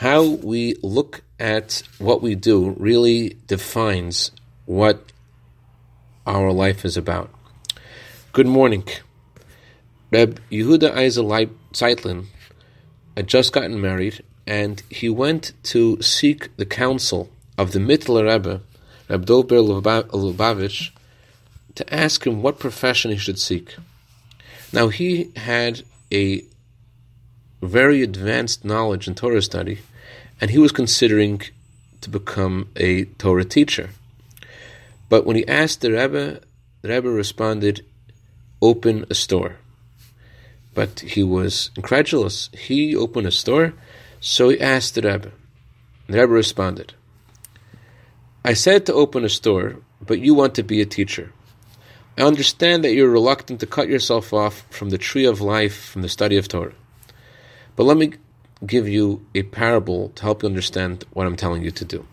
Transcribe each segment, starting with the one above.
how we look at what we do really defines what our life is about. Good morning. Reb Yehuda Eisel Zeitlin had just gotten married, and he went to seek the counsel of the Mittler Rebbe, Reb DovBer Lubavitch, to ask him what profession he should seek. Now he had a very advanced knowledge in Torah study, and he was considering to become a Torah teacher. But when he asked the Rebbe, the Rebbe responded, "Open a store." But he was incredulous. He opened a store, so he asked the Rebbe. The Rebbe responded, "I said to open a store, but you want to be a teacher. I understand that you're reluctant to cut yourself off from the tree of life from the study of Torah. But let me give you a parable to help you understand what I'm telling you to do.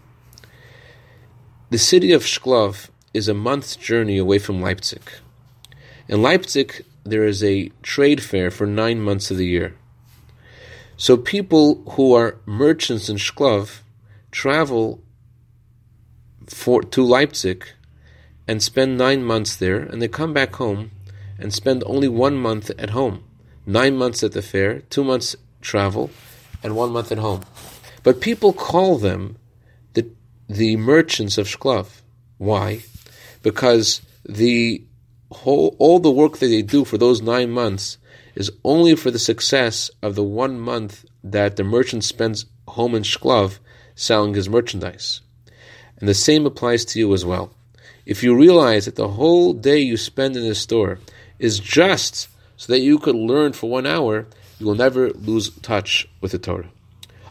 The city of Shklov is a month's journey away from Leipzig. In Leipzig, there is a trade fair for nine months of the year. So people who are merchants in Shklov travel for, to Leipzig and spend nine months there, and they come back home and spend only one month at home. Nine months at the fair, two months travel, and one month at home. But people call them the, the merchants of Shklov. Why? Because the whole, all the work that they do for those nine months is only for the success of the one month that the merchant spends home in Shklov selling his merchandise. And the same applies to you as well. If you realize that the whole day you spend in the store is just so that you could learn for one hour, you will never lose touch with the Torah.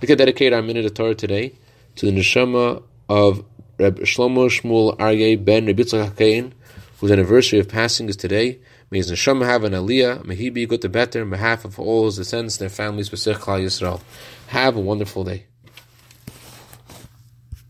I can dedicate our minute of Torah today to the neshama of Reb Shlomo Shmuel Aryeh ben Reb Yitzchak whose anniversary of passing is today. May his neshama have an aliyah. May he be good to better on behalf of all his descendants and their families. Have a wonderful day.